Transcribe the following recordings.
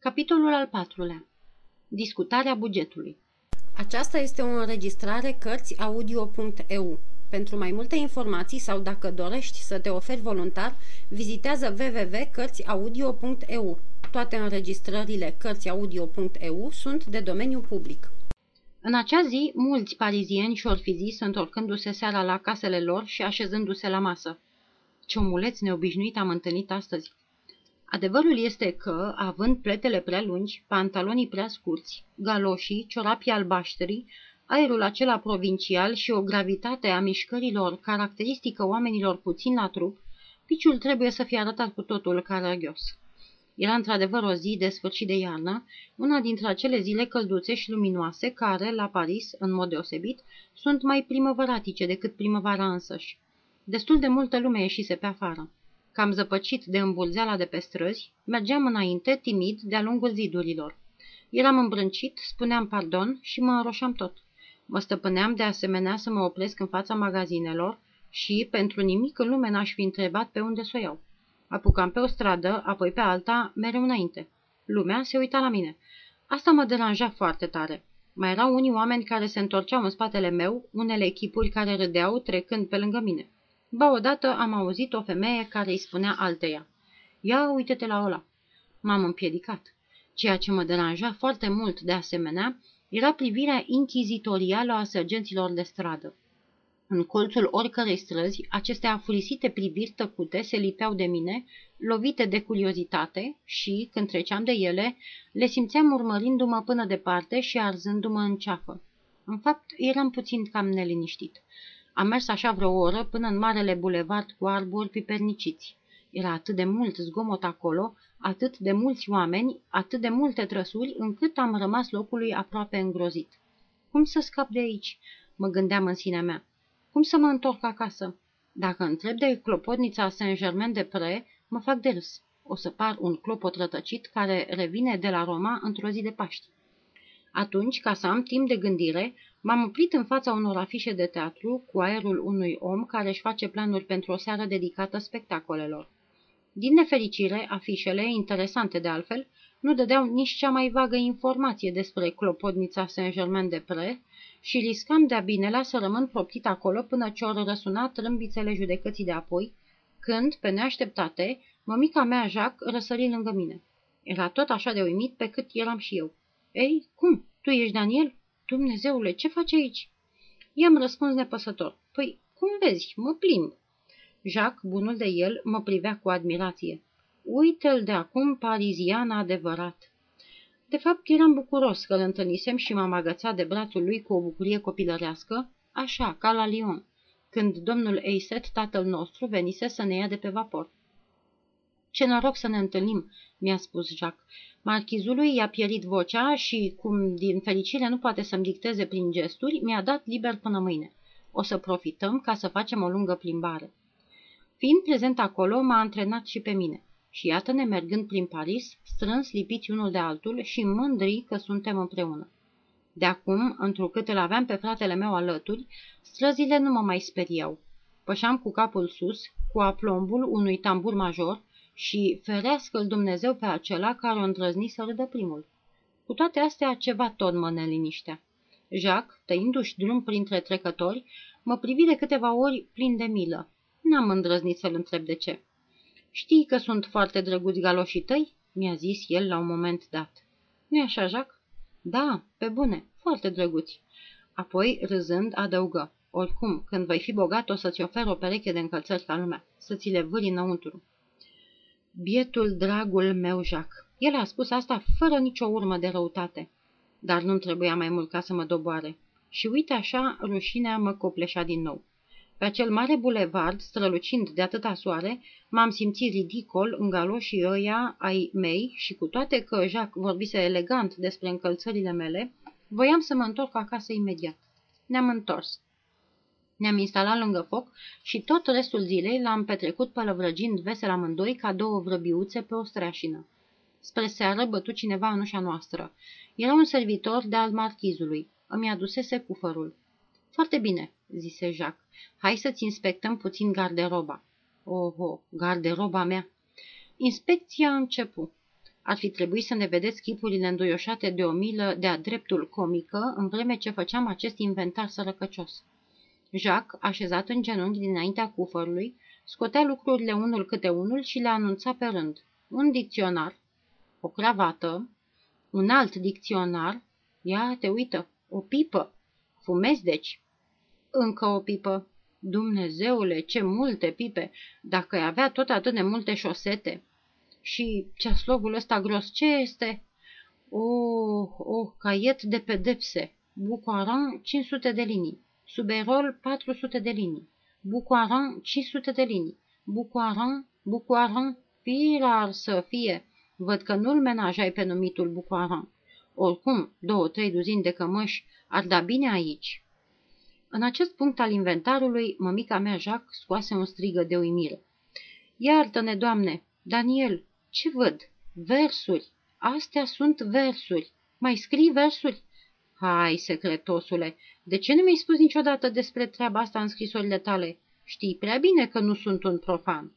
Capitolul al patrulea. Discutarea bugetului. Aceasta este o înregistrare Cărțiaudio.eu. Pentru mai multe informații sau dacă dorești să te oferi voluntar, vizitează www.cărțiaudio.eu. Toate înregistrările Cărțiaudio.eu sunt de domeniu public. În acea zi, mulți parizieni și orfizii întorcându-se seara la casele lor și așezându-se la masă. Ce omuleț neobișnuit am întâlnit astăzi! Adevărul este că, având pletele prea lungi, pantalonii prea scurți, galoșii, ciorapii albaștri, aerul acela provincial și o gravitate a mișcărilor caracteristică oamenilor puțin la trup, piciul trebuie să fie arătat cu totul caragios. Era într-adevăr o zi de sfârșit de iarnă, una dintre acele zile călduțe și luminoase care, la Paris, în mod deosebit, sunt mai primăvăratice decât primăvara însăși. Destul de multă lume ieșise pe afară. Cam zăpăcit de îmbulzeala de pe străzi, mergeam înainte, timid, de-a lungul zidurilor. Eram îmbrâncit, spuneam pardon și mă înroșam tot. Mă stăpâneam de asemenea să mă opresc în fața magazinelor și, pentru nimic în lume n-aș fi întrebat pe unde să o iau. Apucam pe o stradă, apoi pe alta, mereu înainte. Lumea se uita la mine. Asta mă deranja foarte tare. Mai erau unii oameni care se întorceau în spatele meu, unele echipuri care râdeau trecând pe lângă mine. Ba odată am auzit o femeie care îi spunea alteia. Ia uite-te la ăla. M-am împiedicat. Ceea ce mă deranja foarte mult de asemenea era privirea inchizitorială a sergenților de stradă. În colțul oricărei străzi, aceste afurisite priviri tăcute se lipeau de mine, lovite de curiozitate și, când treceam de ele, le simțeam urmărindu-mă până departe și arzându-mă în ceafă. În fapt, eram puțin cam neliniștit. Am mers așa vreo oră până în marele bulevard cu arbori piperniciți. Era atât de mult zgomot acolo, atât de mulți oameni, atât de multe trăsuri, încât am rămas locului aproape îngrozit. Cum să scap de aici? Mă gândeam în sinea mea. Cum să mă întorc acasă? Dacă întreb de clopotnița Saint-Germain-de-Pré, mă fac de râs. O să par un clopot rătăcit care revine de la Roma într-o zi de Paști. Atunci, ca să am timp de gândire, m-am oprit în fața unor afișe de teatru cu aerul unui om care își face planuri pentru o seară dedicată spectacolelor. Din nefericire, afișele, interesante de altfel, nu dădeau nici cea mai vagă informație despre clopotnița Saint-Germain-de-Pré și riscam de-a binelea să rămân proptit acolo până ce ori răsuna trâmbițele judecății de apoi, când, pe neașteptate, mămica mea Jacques răsări lângă mine. Era tot așa de uimit pe cât eram și eu. Ei, cum? Tu ești Daniel? Dumnezeule, ce faci aici? I-am răspuns nepăsător. Păi, cum vezi, mă plimb. Jacques, bunul de el, mă privea cu admirație. Uite-l de acum, parizian adevărat. De fapt, eram bucuros că îl întâlnisem și m-am agățat de brațul lui cu o bucurie copilărească, așa, ca la Lyon, când domnul Eiset, tatăl nostru, venise să ne ia de pe vapor. Ce noroc să ne întâlnim, mi-a spus Jacques. Marchizului i-a pierit vocea și, cum din fericire nu poate să-mi dicteze prin gesturi, mi-a dat liber până mâine. O să profităm ca să facem o lungă plimbare. Fiind prezent acolo, m-a antrenat și pe mine. Și iată-ne mergând prin Paris, strâns lipiți unul de altul și mândri că suntem împreună. De acum, întrucât îl aveam pe fratele meu alături, străzile nu mă mai speriau. Pășeam cu capul sus, cu aplombul unui tambur major și ferească-l Dumnezeu pe acela care o îndrăzni să râdă primul. Cu toate astea, ceva tot mă neliniștea. Jacques, tăindu-și drum printre trecători, mă privi de câteva ori plin de milă. N-am îndrăznit să-l întreb de ce. Știi că sunt foarte drăguți galoșii tăi?" mi-a zis el la un moment dat. Nu-i așa, Jacques?" Da, pe bune, foarte drăguți." Apoi, râzând, adăugă. Oricum, când vei fi bogat, o să-ți ofer o pereche de încălțări ca lumea, să ți le vâri înăuntru. Bietul dragul meu, Jacques. El a spus asta fără nicio urmă de răutate. Dar nu-mi trebuia mai mult ca să mă doboare. Și uite așa, rușinea mă copleșa din nou. Pe acel mare bulevard, strălucind de atâta soare, m-am simțit ridicol în galoșii ăia ai mei și cu toate că Jacques vorbise elegant despre încălțările mele, voiam să mă întorc acasă imediat. Ne-am întors. Ne-am instalat lângă foc și tot restul zilei l-am petrecut pălăvrăgind vesel amândoi ca două vrăbiuțe pe o streașină. Spre seară bătu cineva în ușa noastră. Era un servitor de al marchizului. Îmi adusese cufărul. Foarte bine, zise Jacques. Hai să-ți inspectăm puțin garderoba. Oho, garderoba mea! Inspecția începu. Ar fi trebuit să ne vedeți chipurile înduioșate de o milă de-a dreptul comică, în vreme ce făceam acest inventar sărăcăcios. Jacques, așezat în genunchi dinaintea cufărului, scotea lucrurile unul câte unul și le anunța pe rând. Un dicționar, o cravată, un alt dicționar, ia te uită, o pipă, fumezi deci. Încă o pipă. Dumnezeule, ce multe pipe! Dacă ai avea tot atât de multe șosete! Și ceaslogul ăsta gros, ce este? O, o, caiet de pedepse. Bucoaran, 500 de linii. Suberol, 400 de linii. Bucoaran, 500 de linii. Bucoaran, Bucoaran, firar să fie. Văd că nu-l menajai pe numitul Bucoaran. Oricum, două-trei duzini de cămăși ar da bine aici. În acest punct al inventarului, mămica mea Jacques scoase un strigă de uimire. Iartă-ne, doamne! Daniel, ce văd? Versuri! Astea sunt versuri! Mai scrii versuri? Hai, secretosule, de ce nu mi-ai spus niciodată despre treaba asta în scrisorile tale? Știi prea bine că nu sunt un profan.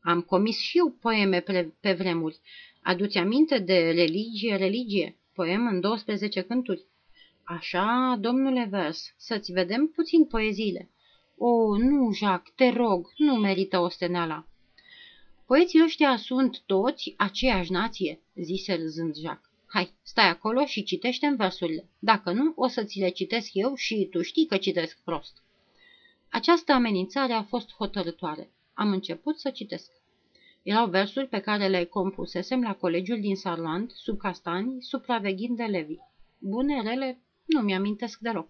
Am comis și eu poeme pe, pe vremuri. Aduți aminte de religie, religie, poem în 12 cânturi. Așa, domnule vers, să-ți vedem puțin poeziile. O, nu, Jacques, te rog, nu merită osteneala. Poeții ăștia sunt toți aceeași nație, zise râzând Jacques. Hai, stai acolo și citește în versurile. Dacă nu, o să ți le citesc eu și tu știi că citesc prost. Această amenințare a fost hotărătoare. Am început să citesc. Erau versuri pe care le compusesem la colegiul din Sarland, sub castani, supraveghind de Levi. Bune, rele, nu mi-amintesc deloc.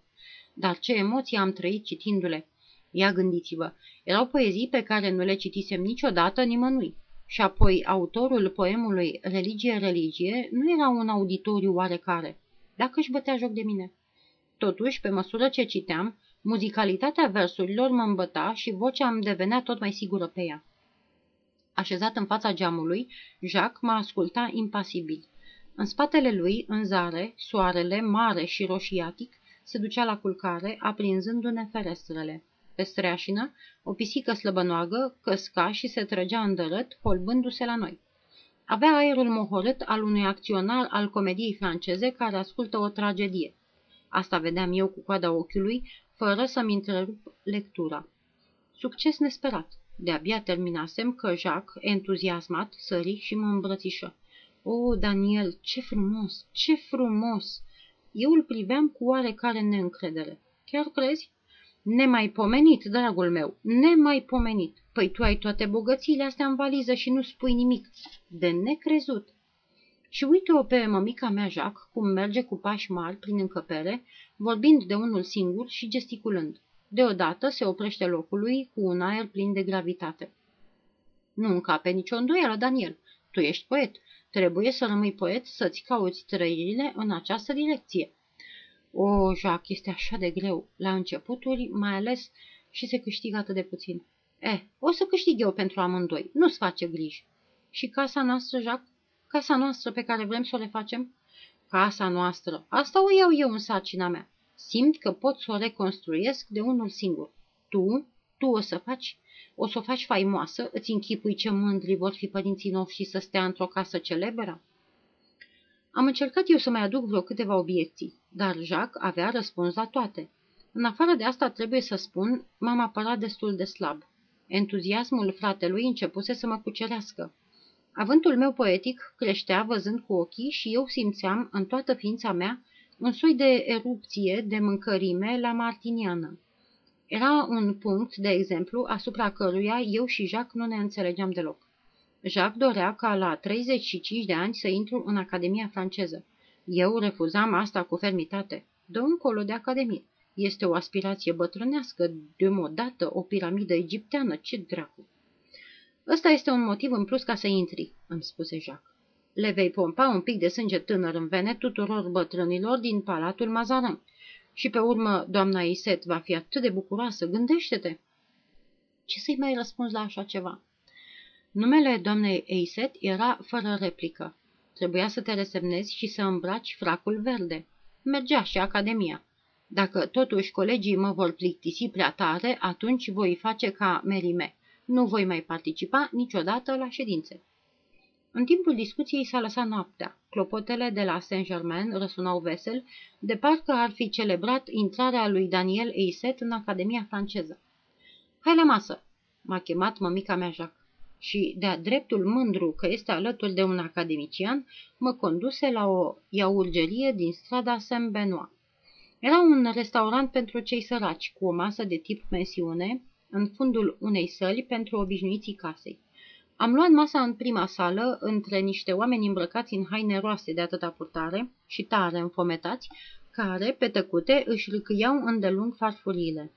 Dar ce emoții am trăit citindu-le. Ia gândiți-vă, erau poezii pe care nu le citisem niciodată nimănui. Și apoi autorul poemului Religie, religie nu era un auditoriu oarecare, dacă își bătea joc de mine. Totuși, pe măsură ce citeam, muzicalitatea versurilor mă îmbăta și vocea îmi devenea tot mai sigură pe ea. Așezat în fața geamului, Jacques mă asculta impasibil. În spatele lui, în zare, soarele, mare și roșiatic, se ducea la culcare, aprinzându-ne ferestrele. Pe streașină, o pisică slăbănoagă căsca și se trăgea îndărât, holbându-se la noi. Avea aerul mohorât al unui acționar al comediei franceze care ascultă o tragedie. Asta vedeam eu cu coada ochiului, fără să-mi întrerup lectura. Succes nesperat. De-abia terminasem că Jacques, entuziasmat, sări și mă îmbrățișă. O, Daniel, ce frumos, ce frumos! Eu îl priveam cu oarecare neîncredere. Chiar crezi? Nemaipomenit, dragul meu, nemaipomenit. Păi tu ai toate bogățiile astea în valiză și nu spui nimic. De necrezut. Și uite-o pe mămica mea, Jacques, cum merge cu pași mari prin încăpere, vorbind de unul singur și gesticulând. Deodată se oprește locului cu un aer plin de gravitate. Nu încape nicio îndoială, Daniel. Tu ești poet. Trebuie să rămâi poet, să-ți cauți trăirile în această direcție. O, Jacques, este așa de greu. La începuturi, mai ales, și se câștigă atât de puțin. Eh, o să câștig eu pentru amândoi. Nu-ți face griji. Și casa noastră, Jacques? Casa noastră pe care vrem să o refacem? Casa noastră. Asta o iau eu în sarcina mea. Simt că pot să o reconstruiesc de unul singur. Tu, tu o să faci, o să o faci faimoasă, îți închipui ce mândri vor fi părinții noștri să stea într-o casă celebră? Am încercat eu să mai aduc vreo câteva obiecții, dar Jacques avea răspuns la toate. În afară de asta, trebuie să spun, m-am apărat destul de slab. Entuziasmul fratelui începuse să mă cucerească. Avântul meu poetic creștea văzând cu ochii și eu simțeam în toată ființa mea un soi de erupție de mâncărime la martiniană. Era un punct, de exemplu, asupra căruia eu și Jacques nu ne înțelegeam deloc. Jacques dorea ca la 35 de ani să intru în Academia franceză. Eu refuzam asta cu fermitate. Dă încolo de Academie. Este o aspirație bătrânească, demodată, o piramidă egipteană, ce dracu. Ăsta este un motiv în plus ca să intri, îmi spuse Jacques. Le vei pompa un pic de sânge tânăr în vene tuturor bătrânilor din Palatul Mazarin. Și pe urmă, doamna Iset va fi atât de bucuroasă, gândește-te. Ce să-i mai răspunzi la așa ceva? Numele doamnei Eiset era fără replică. Trebuia să te resemnezi și să îmbraci fracul verde. Mergea și Academia. Dacă totuși colegii mă vor plictisi prea tare, atunci voi face ca Merime. Nu voi mai participa niciodată la ședințe. În timpul discuției s-a lăsat noaptea. Clopotele de la Saint-Germain răsunau vesel, de parcă ar fi celebrat intrarea lui Daniel Eiset în Academia franceză. Hai la masă!" m-a chemat mămica mea Jacques. Și, de-a dreptul mândru că este alături de un academician, mă conduse la o iaurgerie din strada Saint-Benoît. Era un restaurant pentru cei săraci, cu o masă de tip pensiune, în fundul unei săli pentru obișnuiții casei. Am luat masa în prima sală, între niște oameni îmbrăcați în haine roase de atâta purtare și tare înfometați, care, pe tăcute, își râcâiau îndelung farfuriile.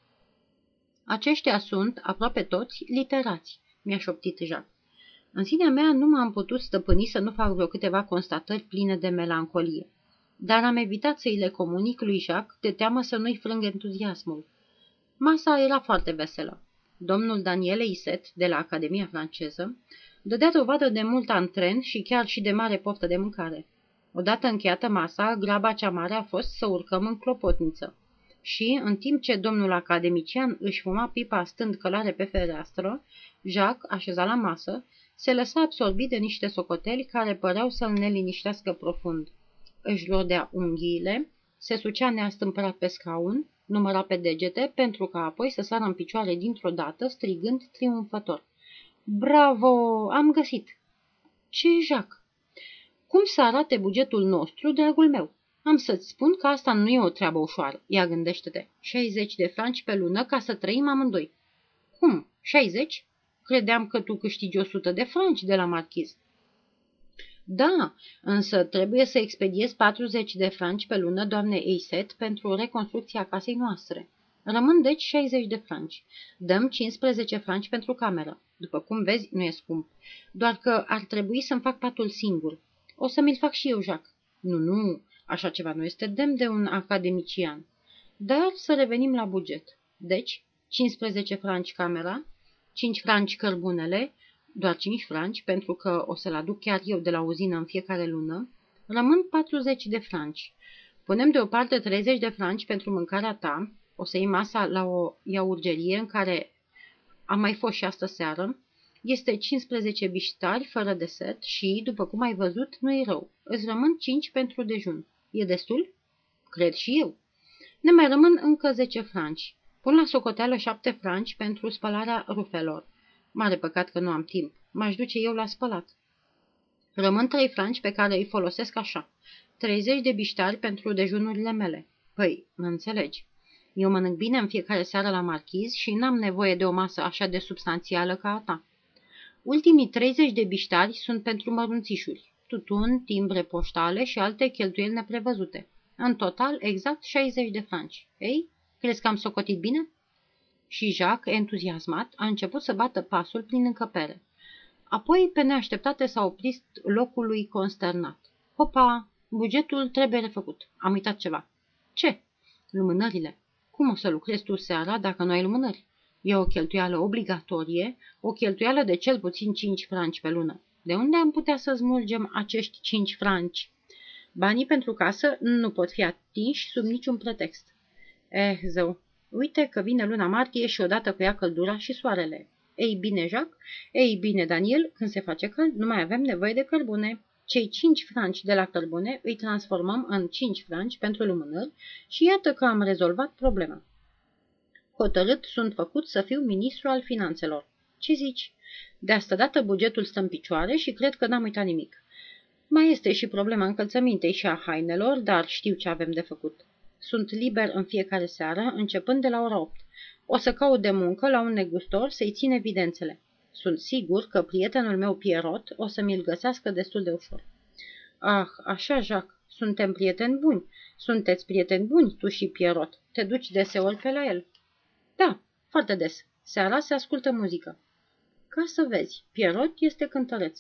Aceștia sunt, aproape toți, literați, mi-a șoptit Jacques. În sinea mea nu m-am putut stăpâni să nu fac vreo câteva constatări pline de melancolie, dar am evitat să-i le comunic lui Jacques de teamă să nu-i frâng entuziasmul. Masa era foarte veselă. Domnul Daniele Iset, de la Academia franceză, dădea dovadă de mult antren și chiar și de mare poftă de mâncare. Odată încheiată masa, graba cea mare a fost să urcăm în clopotniță. Și, în timp ce domnul academician își fuma pipa stând călare pe fereastră, Jacques, așezat la masă, se lăsa absorbit de niște socoteli care păreau să-l neliniștească profund. Își rodea unghiile, se sucea neastâmpărat pe scaun, număra pe degete, pentru ca apoi să sară în picioare dintr-o dată, strigând triumfător. Bravo! Am găsit! Ce, Jacques? Cum să arate bugetul nostru, dragul meu? Am să-ți spun că asta nu e o treabă ușoară. Ia gândește-te. 60 de franci pe lună ca să trăim amândoi. Cum? 60? Credeam că tu câștigi 100 de franci de la marchiz. Da, însă trebuie să expediez 40 de franci pe lună, doamne Eiset, pentru reconstrucția casei noastre. Rămân deci 60 de franci. Dăm 15 franci pentru cameră. După cum vezi, nu e scump. Doar că ar trebui să-mi fac patul singur. O să mi-l fac și eu, Jacques. Nu, nu, așa ceva nu este demn de un academician. Dar să revenim la buget. Deci, 15 franci camera, 5 franci cărbunele, doar 5 franci, pentru că o să-l aduc chiar eu de la uzină în fiecare lună, rămân 40 de franci. Punem deoparte 30 de franci pentru mâncarea ta, o să iei masa la o iaurgerie în care am mai fost și astă seară, este 15 biștari fără deset și, după cum ai văzut, nu e rău. Îți rămân 5 pentru dejun. E destul? Cred și eu. Ne mai rămân încă 10 franci. Pun la socoteală 7 franci pentru spălarea rufelor. Mare păcat că nu am timp. M-aș duce eu la spălat. Rămân 3 franci pe care îi folosesc așa. 30 de biștari pentru dejunurile mele. Păi, mă înțelegi. Eu mănânc bine în fiecare seară la marchiz și n-am nevoie de o masă așa de substanțială ca a ta. Ultimii 30 de biștari sunt pentru mărunțișuri, tutun, timbre poștale și alte cheltuieli neprevăzute. În total, exact 60 de franci. Ei, crezi că am socotit bine? Și Jacques, entuziasmat, a început să bată pasul prin încăpere. Apoi, pe neașteptate, s-a oprit locului consternat. Hopa, bugetul trebuie refăcut. Am uitat ceva. Ce? Lumânările. Cum o să lucrezi tu seara dacă nu ai lumânări? E o cheltuială obligatorie, o cheltuială de cel puțin 5 franci pe lună. De unde am putea să smulgem acești 5 franci? Banii pentru casă nu pot fi atinși sub niciun pretext. Eh, zău, uite că vine luna martie și odată cu ea căldura și soarele. Ei bine, Jacques, ei bine, Daniel, când se face cald, nu mai avem nevoie de cărbune. Cei 5 franci de la cărbune îi transformăm în 5 franci pentru lumânări și iată că am rezolvat problema. Hotărât sunt făcut să fiu ministru al finanțelor. Ce zici? De asta dată bugetul stă în picioare și cred că n-am uitat nimic. Mai este și problema încălțămintei și a hainelor, dar știu ce avem de făcut. Sunt liber în fiecare seară, începând de la ora 8. O să caut de muncă la un negustor să-i țin evidențele. Sunt sigur că prietenul meu Pierrot o să mi-l găsească destul de ușor. Ah, așa, Jacques, suntem prieteni buni. Sunteți prieteni buni, tu și Pierrot. Te duci deseori pe la el. Da, foarte des. Seara se ascultă muzică. Ca să vezi, Pierrot este cântăreț.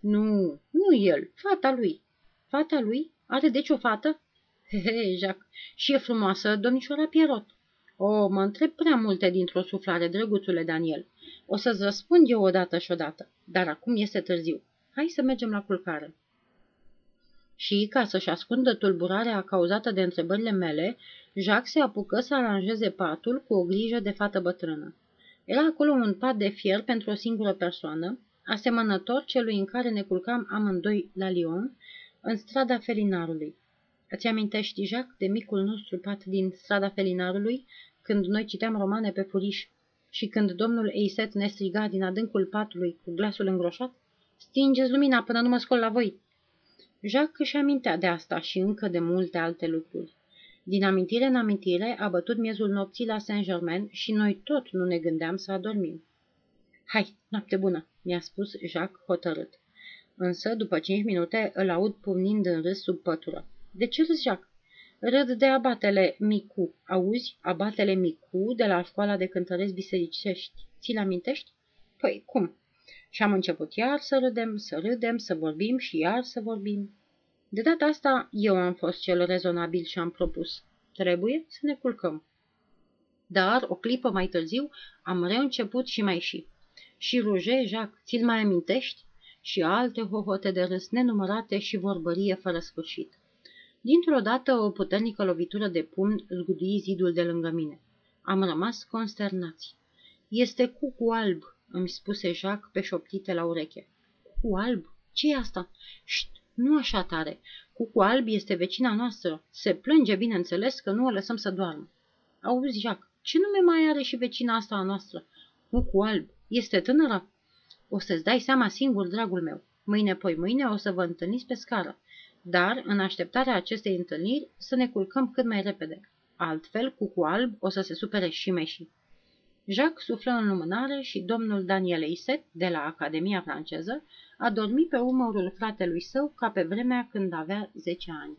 Nu, nu el, fata lui. Fata lui? Are deci o fată? He, Jacques, și e frumoasă, domnișoara Pierrot. O, mă întreb prea multe dintr-o suflare, drăguțule Daniel. O să-ți răspund eu odată și odată, dar acum este târziu. Hai să mergem la culcare. Și, ca să-și ascundă tulburarea cauzată de întrebările mele, Jacques se apucă să aranjeze patul cu o grijă de fată bătrână. Era acolo un pat de fier pentru o singură persoană, asemănător celui în care ne culcam amândoi la Lyon, în strada Felinarului. Îți amintești, Jacques, de micul nostru pat din strada Felinarului, când noi citeam romane pe furiș și când domnul Eiset ne striga din adâncul patului cu glasul îngroșat? Stingeți lumina până nu mă scol la voi! Jacques își amintea de asta și încă de multe alte lucruri. Din amintire în amintire a bătut miezul nopții la Saint-Germain și noi tot nu ne gândeam să adormim. Hai, noapte bună, mi-a spus Jacques hotărât. Însă, după cinci minute, îl aud pumnind în râs sub pătură. De ce râs, Jacques? Râd de abatele Micu. Auzi? Abatele Micu de la școala de cântăresc bisericești. Ți-l amintești? Păi, cum? Și am început iar să râdem, să râdem, să vorbim și iar să vorbim. De data asta eu am fost cel rezonabil și am propus. Trebuie să ne culcăm. Dar, o clipă mai târziu, am reînceput și mai și. Și Ruge, Jacques, ți-l mai amintești? Și alte hohote de râs nenumărate și vorbărie fără sfârșit. Dintr-o dată, o puternică lovitură de pumn zgudui zidul de lângă mine. Am rămas consternați. Este cucu alb, îmi spuse Jacques pe șoptite la ureche. Cucu alb? ce e asta? Șt, nu așa tare. Cucu alb este vecina noastră. Se plânge, bineînțeles, că nu o lăsăm să doarmă. Auzi, Jacques, ce nume mai are și vecina asta a noastră? Cucu alb. Este tânără? O să-ți dai seama singur, dragul meu. Mâine, poi mâine, o să vă întâlniți pe scară. Dar, în așteptarea acestei întâlniri, să ne culcăm cât mai repede. Altfel, cucu alb o să se supere și mai și. Jacques suflă în lumânare și domnul Daniel Iset, de la Academia franceză, a dormit pe umărul fratelui său ca pe vremea când avea 10 ani.